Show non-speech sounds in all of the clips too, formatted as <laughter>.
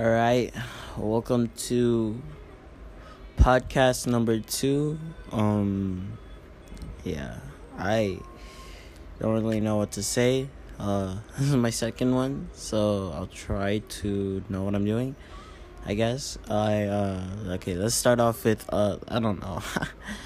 All right, welcome to podcast number two. Um, yeah, I don't really know what to say. Uh, <laughs> this is my second one, so I'll try to know what I'm doing. I guess I uh okay. Let's start off with uh I don't know.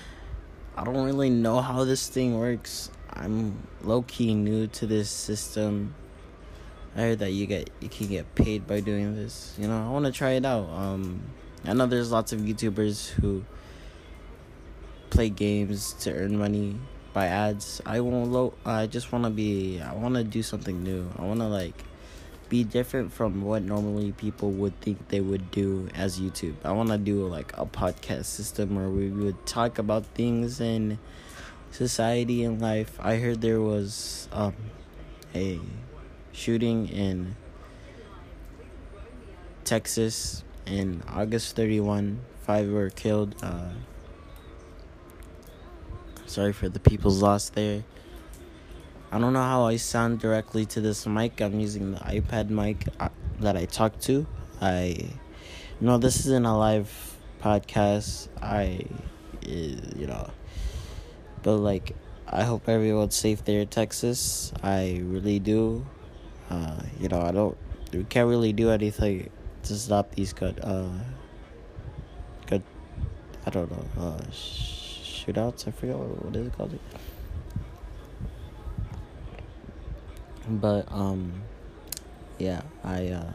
<laughs> I don't really know how this thing works. I'm low key new to this system. I heard that you get you can get paid by doing this. You know, I want to try it out. Um, I know there's lots of YouTubers who play games to earn money by ads. I won't. Lo- I just want to be. I want to do something new. I want to like be different from what normally people would think they would do as YouTube. I want to do like a podcast system where we would talk about things in society and life. I heard there was um, a shooting in Texas in August 31. Five were killed. Uh, sorry for the people's loss there. I don't know how I sound directly to this mic. I'm using the iPad mic uh, that I talk to. I no, this isn't a live podcast. I, you know, but like, I hope everyone's safe there in Texas. I really do. Uh, you know, I don't. We can't really do anything to stop these good. Uh, good. I don't know. Uh, shootouts. I forget what, what is it called. but um yeah i uh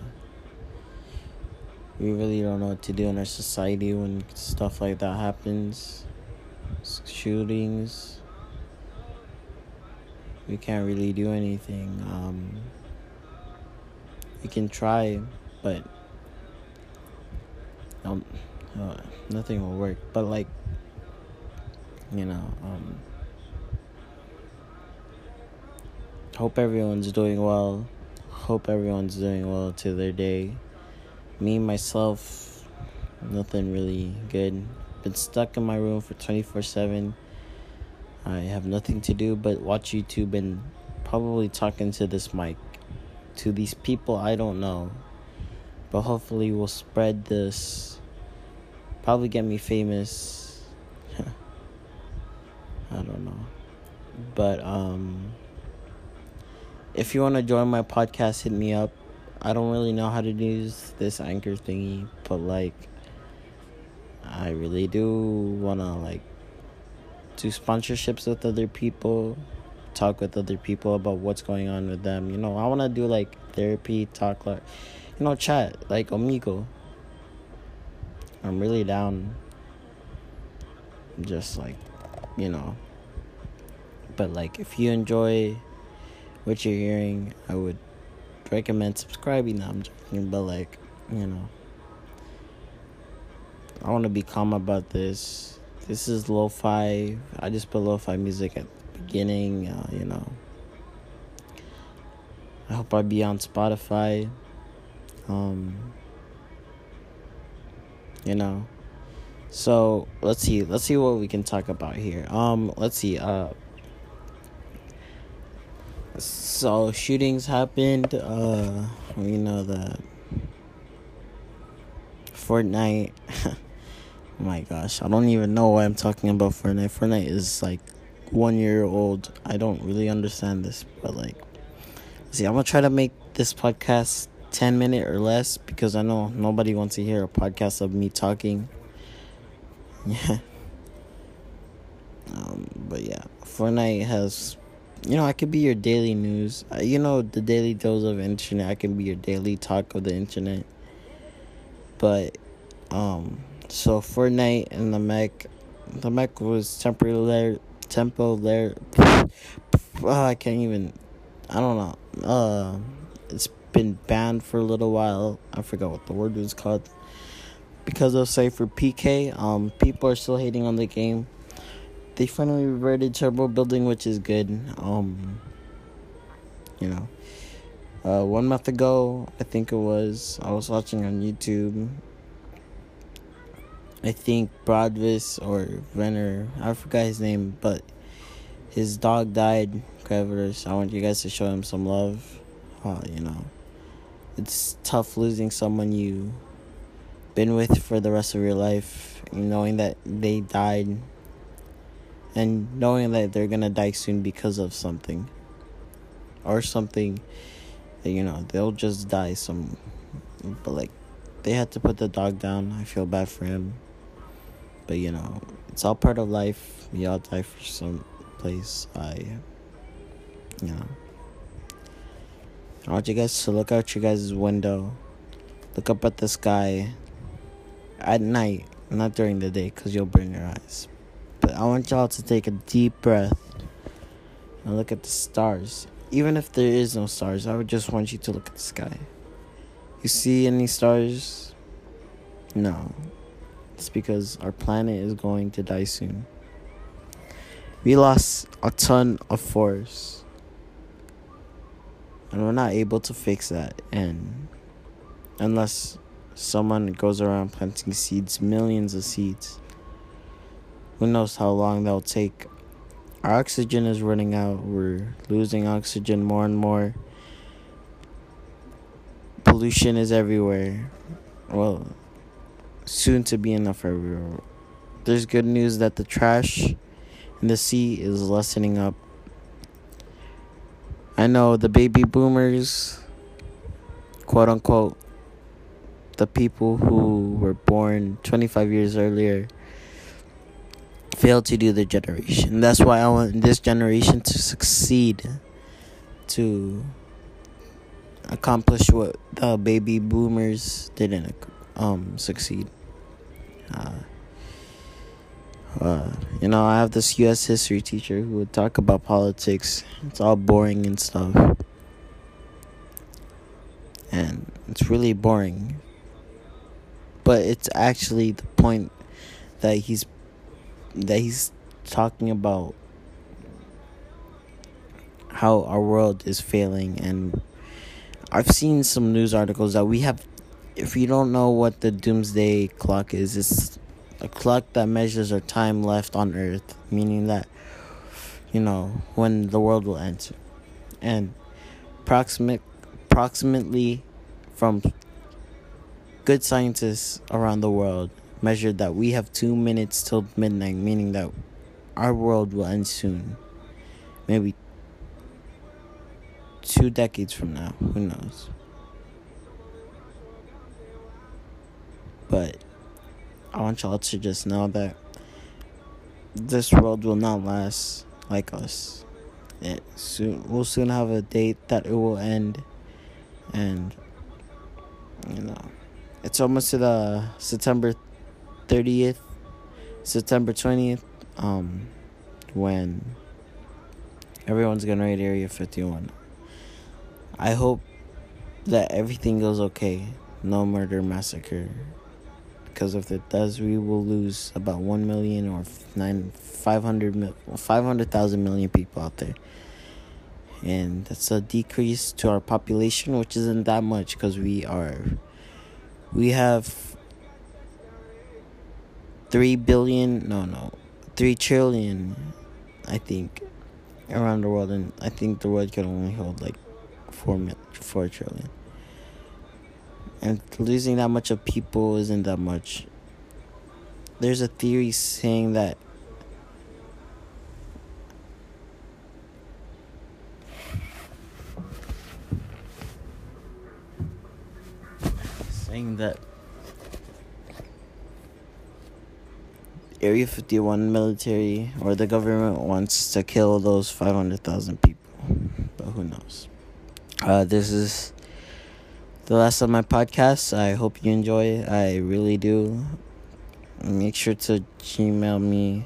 we really don't know what to do in our society when stuff like that happens shootings we can't really do anything um we can try but um uh, nothing will work but like you know um hope everyone's doing well. Hope everyone's doing well to their day. Me myself, nothing really good. Been stuck in my room for 24 7. I have nothing to do but watch YouTube and probably talking to this mic to these people I don't know. But hopefully, we'll spread this. Probably get me famous. <laughs> I don't know. But, um, if you want to join my podcast, hit me up. I don't really know how to use this anchor thingy, but like, I really do want to like do sponsorships with other people, talk with other people about what's going on with them. You know, I want to do like therapy, talk like, you know, chat like amigo. I'm really down. Just like, you know. But like, if you enjoy what you're hearing, I would recommend subscribing. I'm joking, but like, you know, I want to be calm about this. This is lo-fi. I just put lo-fi music at beginning. Uh, you know, I hope I be on Spotify. Um, you know, so let's see. Let's see what we can talk about here. Um, let's see. Uh so shootings happened. Uh, we know that Fortnite. oh <laughs> my gosh, I don't even know why I'm talking about Fortnite. Fortnite is like one year old. I don't really understand this, but like, see, I'm gonna try to make this podcast 10 minute or less because I know nobody wants to hear a podcast of me talking. <laughs> Yeah. Um, but yeah, Fortnite has you know, I could be your daily news. Uh, you know, the daily dose of internet. I can be your daily talk of the internet. But, um, so Fortnite and the Mech, the Mech was temporarily, temporary. Uh, I can't even. I don't know. Uh, it's been banned for a little while. I forgot what the word was called. Because of SypherPK, um, people are still hating on the game they finally reverted turbo building, which is good. Um, you know, uh, one month ago, I think it was, I was watching on YouTube. I think Broadvis or Venner, I forgot his name, but his dog died. Creditors, I want you guys to show him some love. Uh, you know, it's tough losing someone you been with for the rest of your life knowing that they died and knowing that they're gonna die soon because of something or something that you know they'll just die some but like they had to put the dog down i feel bad for him but you know it's all part of life we all die for some place i you know i want you guys to look out your guys' window look up at the sky at night not during the day because you'll burn your eyes but I want y'all to take a deep breath and look at the stars. Even if there is no stars, I would just want you to look at the sky. You see any stars? No. It's because our planet is going to die soon. We lost a ton of forests. And we're not able to fix that. And unless someone goes around planting seeds, millions of seeds who knows how long that'll take. Our oxygen is running out. We're losing oxygen more and more. Pollution is everywhere. Well, soon to be enough everywhere. There's good news that the trash in the sea is lessening up. I know the baby boomers, quote unquote, the people who were born 25 years earlier failed to do the generation. That's why I want this generation to succeed, to accomplish what the baby boomers didn't um succeed. Uh, uh, you know, I have this U.S. history teacher who would talk about politics. It's all boring and stuff, and it's really boring. But it's actually the point that he's that he's talking about how our world is failing and I've seen some news articles that we have if you don't know what the doomsday clock is it's a clock that measures our time left on earth meaning that you know when the world will end and approximate approximately from good scientists around the world measured that we have two minutes till midnight, meaning that our world will end soon. Maybe two decades from now. Who knows? But I want y'all to just know that this world will not last like us. It soon we'll soon have a date that it will end and you know it's almost to the September 30th, September 20th, um, when everyone's gonna raid Area 51. I hope that everything goes okay. No murder, massacre. Because if it does, we will lose about 1 million or nine, 500, 500,000 million people out there. And that's a decrease to our population, which isn't that much because we are, we have 3 billion no no 3 trillion i think around the world and i think the world can only hold like 4 4 trillion and losing that much of people isn't that much there's a theory saying that saying that Area 51 military or the government wants to kill those 500,000 people. But who knows? Uh, this is the last of my podcast. I hope you enjoy it. I really do. Make sure to Gmail me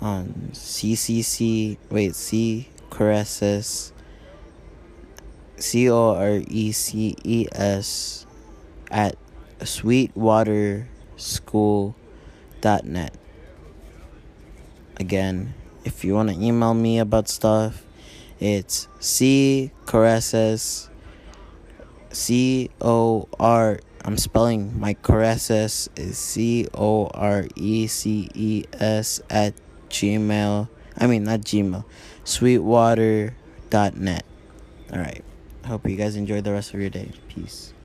on CCC, wait, C Coreces. C O R E C E S at Sweetwater School net. Again, if you want to email me about stuff, it's C Coreces C O R I'm spelling my Coreces is C O R E C E S at Gmail. I mean not Gmail. Sweetwater.net. Alright. hope you guys enjoy the rest of your day. Peace.